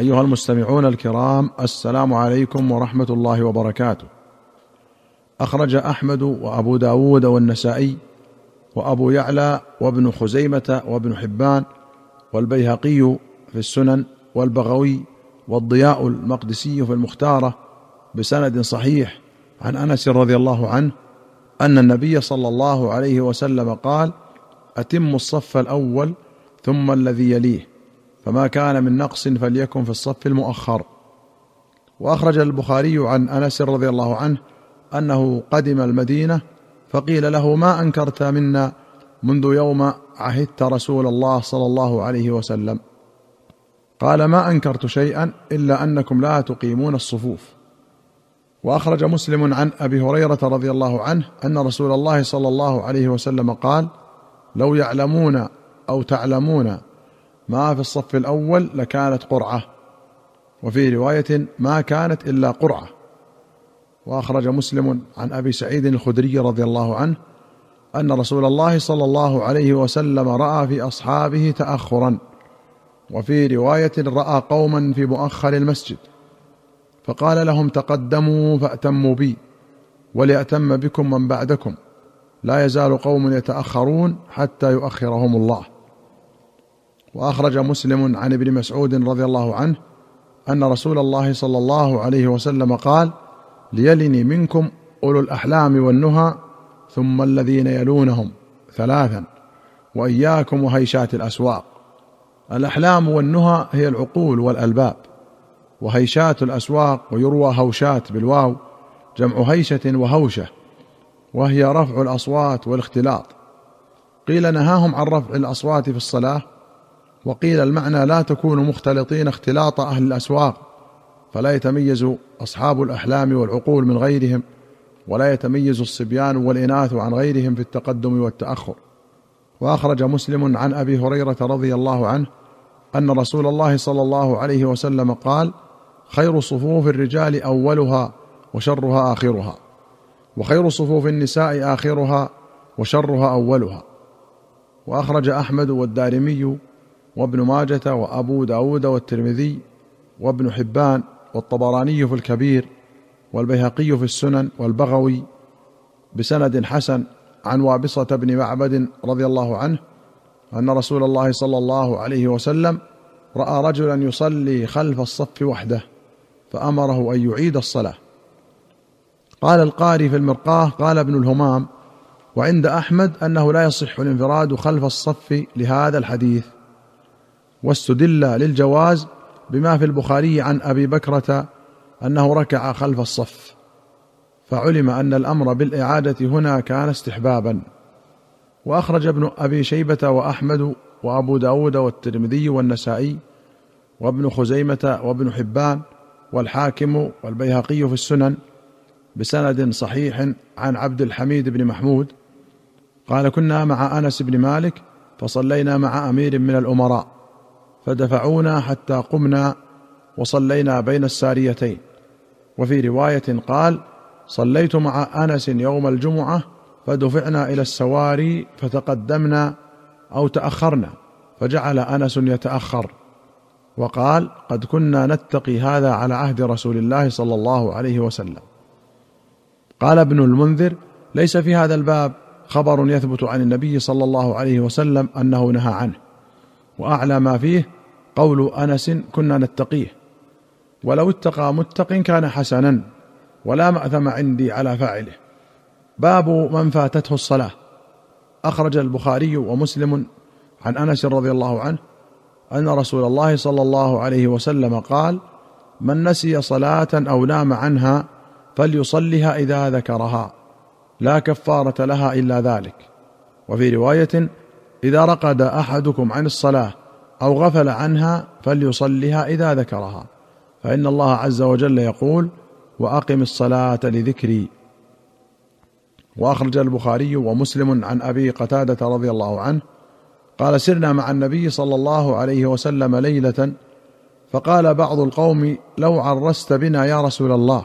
أيها المستمعون الكرام السلام عليكم ورحمة الله وبركاته. أخرج أحمد وأبو داود والنسائي وأبو يعلى وابن خزيمة وابن حبان والبيهقي في السنن والبغوي والضياء المقدسي في المختارة بسند صحيح عن أنس رضي الله عنه أن النبي صلى الله عليه وسلم قال اتموا الصف الأول ثم الذي يليه. فما كان من نقص فليكن في الصف المؤخر. وأخرج البخاري عن أنس رضي الله عنه أنه قدم المدينة فقيل له ما أنكرت منا منذ يوم عهدت رسول الله صلى الله عليه وسلم. قال ما أنكرت شيئا إلا أنكم لا تقيمون الصفوف. وأخرج مسلم عن أبي هريرة رضي الله عنه أن رسول الله صلى الله عليه وسلم قال لو يعلمون أو تعلمون ما في الصف الأول لكانت قرعة وفي رواية ما كانت إلا قرعة. وأخرج مسلم عن أبي سعيد الخدري رضي الله عنه أن رسول الله صلى الله عليه وسلم رأى في أصحابه تاخرا وفي رواية رأى قوما في مؤخر المسجد فقال لهم تقدموا فأتموا بي وليأتم بكم من بعدكم لا يزال قوم يتأخرون حتى يؤخرهم الله. وأخرج مسلم عن ابن مسعود رضي الله عنه أن رسول الله صلى الله عليه وسلم قال ليلني منكم أولو الأحلام والنهى ثم الذين يلونهم ثلاثا وإياكم وهيشات الأسواق. الأحلام والنهى هي العقول والألباب وهيشات الأسواق ويروى هوشات بالواو جمع هيشة وهوشة وهي رفع الأصوات والاختلاط. قيل نهاهم عن رفع الأصوات في الصلاة وقيل المعنى لا تكونوا مختلطين اختلاط أهل الأسواق فلا يتميز أصحاب الأحلام والعقول من غيرهم ولا يتميز الصبيان والإناث عن غيرهم في التقدم والتأخر. وأخرج مسلم عن أبي هريرة رضي الله عنه أن رسول الله صلى الله عليه وسلم قال خير صفوف الرجال أولها وشرها آخرها وخير صفوف النساء آخرها وشرها أولها وأخرج أحمد والدارمي وابن ماجة وأبو داود والترمذي وابن حبان والطبراني في الكبير والبيهقي في السنن والبغوي بسند حسن عن وابصة بن معبد رضي الله عنه أن رسول الله صلى الله عليه وسلم رأى رجلا يصلي خلف الصف وحده فأمره أن يعيد الصلاة. قال القاري في المرقاه قال ابن الهمام وعند أحمد أنه لا يصح الانفراد خلف الصف لهذا الحديث. واستدل للجواز بما في البخاري عن أبي بكرة أنه ركع خلف الصف فعلم أن الأمر بالإعادة هنا كان استحبابا. وأخرج ابن أبي شيبة وأحمد وأبو داود والترمذي والنسائي وابن خزيمة وابن حبان والحاكم والبيهقي في السنن بسند صحيح عن عبد الحميد بن محمود. قال كنا مع أنس بن مالك فصلينا مع أمير من الأمراء. فدفعونا حتى قمنا وصلينا بين الساريتين. وفي رواية قال صليت مع أنس يوم الجمعة فدفعنا إلى السواري فتقدمنا أو تأخرنا فجعل أنس يتأخر. وقال قد كنا نتقي هذا على عهد رسول الله صلى الله عليه وسلم. قال ابن المنذر ليس في هذا الباب خبر يثبت عن النبي صلى الله عليه وسلم أنه نهى عنه. وأعلى ما فيه قول أنس كنا نتقيه. ولو اتقى متق كان حسنا ولا مأثم عندي على فاعله. باب من فاتته الصلاة. أخرج البخاري ومسلم عن أنس رضي الله عنه أن رسول الله صلى الله عليه وسلم قال من نسي صلاة أو نام عنها فليصلها إذا ذكرها لا كفارة لها إلا ذلك. وفي رواية إذا رقد أحدكم عن الصلاة أو غفل عنها فليصلها إذا ذكرها. فإن الله عز وجل يقول وأقم الصلاة لذكري. وأخرج البخاري ومسلم عن أبي قتادة رضي الله عنه قال سرنا مع النبي صلى الله عليه وسلم ليلة فقال بعض القوم لو عرست بنا يا رسول الله.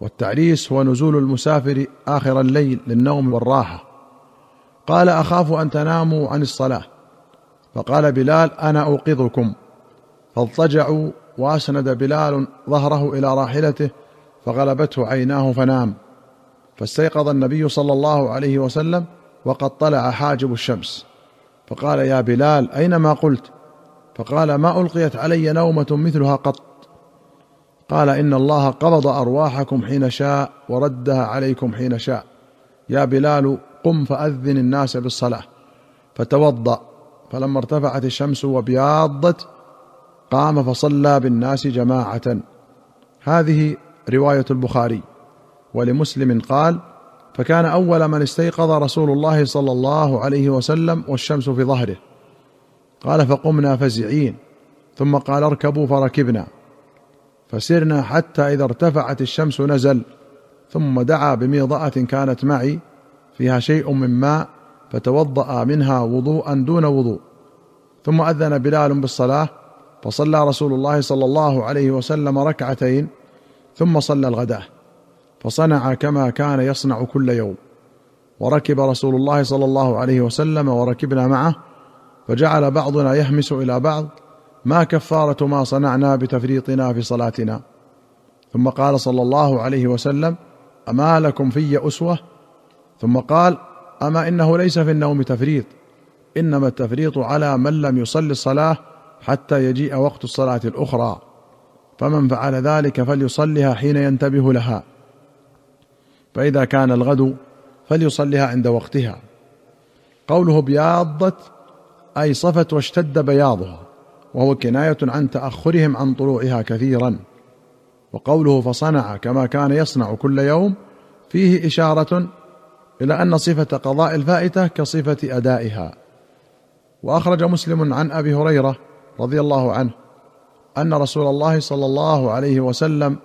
والتعريس هو نزول المسافر آخر الليل للنوم والراحة. قال أخاف أن تناموا عن الصلاة. فقال بلال أنا أوقظكم. فاضطجعوا وأسند بلال ظهره إلى راحلته فغلبته عيناه فنام. فاستيقظ النبي صلى الله عليه وسلم وقد طلع حاجب الشمس. فقال يا بلال أين ما قلت؟ فقال ما ألقيت علي نومة مثلها قط. قال إن الله قبض أرواحكم حين شاء وردها عليكم حين شاء. يا بلال قم فأذن الناس بالصلاة. فتوضأ. فلما ارتفعت الشمس وبياضت قام فصلى بالناس جماعة. هذه رواية البخاري. ولمسلم قال فكان أول من استيقظ رسول الله صلى الله عليه وسلم والشمس في ظهره. قال فقمنا فزعين. ثم قال اركبوا فركبنا. فسرنا حتى إذا ارتفعت الشمس نزل ثم دعا بميضاه كانت معي فيها شيء من ماء فتوضأ منها وضوءا دون وضوء. ثم أذن بلال بالصلاة فصلى رسول الله صلى الله عليه وسلم ركعتين ثم صلى الغداة فصنع كما كان يصنع كل يوم. وركب رسول الله صلى الله عليه وسلم وركبنا معه فجعل بعضنا يهمس إلى بعض ما كفارة ما صنعنا بتفريطنا في صلاتنا. ثم قال صلى الله عليه وسلم أما لكم في أسوة؟ ثم قال أما إنه ليس في النوم تفريط إنما التفريط على من لم يصلي الصلاة حتى يجيء وقت الصلاة الأخرى. فمن فعل ذلك فليصلها حين ينتبه لها. فإذا كان الغد فليصلها عند وقتها. قوله بياضت أي صفت واشتد بياضها وهو كناية عن تأخرهم عن طلوعها كثيرا. وقوله فصنع كما كان يصنع كل يوم فيه إشارة إلى أن صفة قضاء الفائتة كصفة أدائها. وأخرج مسلم عن أبي هريرة رضي الله عنه أن رسول الله صلى الله عليه وسلم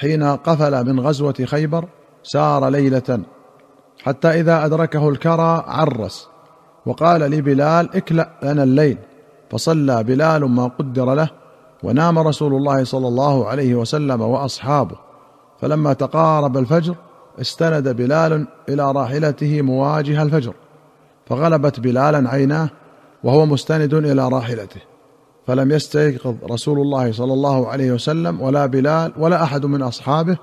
حين قفل من غزوة خيبر سار ليلة حتى إذا أدركه الكرى عرس وقال لبلال اكلأ لنا الليل. فصلى بلال ما قدر له ونام رسول الله صلى الله عليه وسلم وأصحابه. فلما تقارب الفجر استند بلال إلى راحلته مواجه الفجر فغلبت بلالا عيناه وهو مستند إلى راحلته فلم يستيقظ رسول الله صلى الله عليه وسلم ولا بلال ولا أحد من أصحابه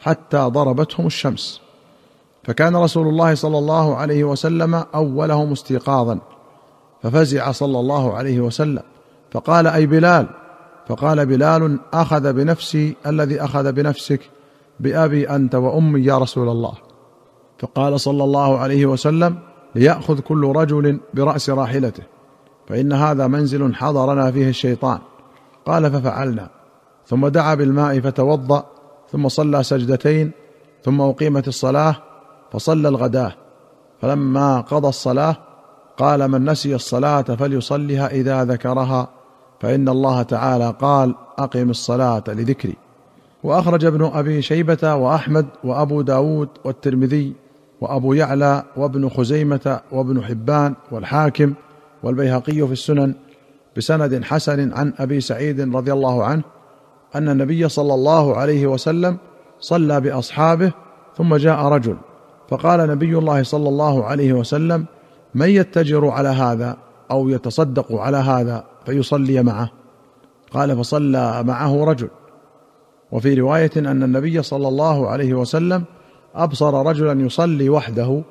حتى ضربتهم الشمس. فكان رسول الله صلى الله عليه وسلم أولهم استيقاظا ففزع صلى الله عليه وسلم فقال أي بلال؟ فقال بلال أخذ بنفسي الذي أخذ بنفسك بأبي أنت وأمي يا رسول الله. فقال صلى الله عليه وسلم ليأخذ كل رجل برأس راحلته فإن هذا منزل حضرنا فيه الشيطان. قال ففعلنا. ثم دعا بالماء فتوضأ ثم صلى سجدتين ثم أقيمت الصلاة فصلى الغداة. فلما قضى الصلاة قال من نسي الصلاة فليصلها إذا ذكرها فإن الله تعالى قال أقم الصلاة لذكري. وأخرج ابن أبي شيبة وأحمد وأبو داود والترمذي وأبو يعلى وابن خزيمة وابن حبان والحاكم والبيهقي في السنن بسند حسن عن أبي سعيد رضي الله عنه أن النبي صلى الله عليه وسلم صلى بأصحابه ثم جاء رجل فقال نبي الله صلى الله عليه وسلم من يتجر على هذا أو يتصدق على هذا فيصلي معه؟ قال فصلى معه رجل. وفي رواية أن النبي صلى الله عليه وسلم أبصر رجلا يصلي وحده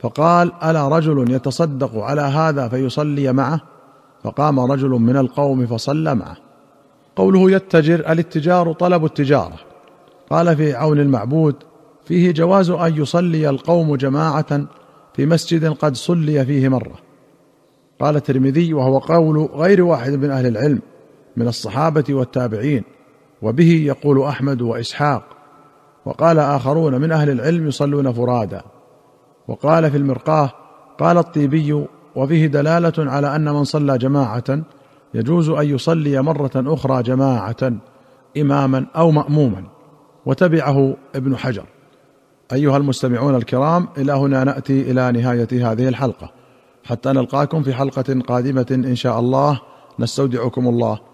فقال ألا رجل يتصدق على هذا فيصلي معه؟ فقام رجل من القوم فصلى معه. قوله يتجر الاتجار طلب التجارة. قال في عون المعبود فيه جواز أن يصلي القوم جماعة في مسجد قد صلي فيه مرة. قال الترمذي وهو قول غير واحد من أهل العلم من الصحابة والتابعين. وبه يقول أحمد وإسحاق وقال آخرون من أهل العلم يصلون فرادا. وقال في المرقاه قال الطيبي وفيه دلالة على أن من صلى جماعة يجوز أن يصلي مرة أخرى جماعة إماما أو مأموما. وتبعه ابن حجر. أيها المستمعون الكرام إلى هنا نأتي إلى نهاية هذه الحلقة. حتى نلقاكم في حلقة قادمة إن شاء الله. نستودعكم الله.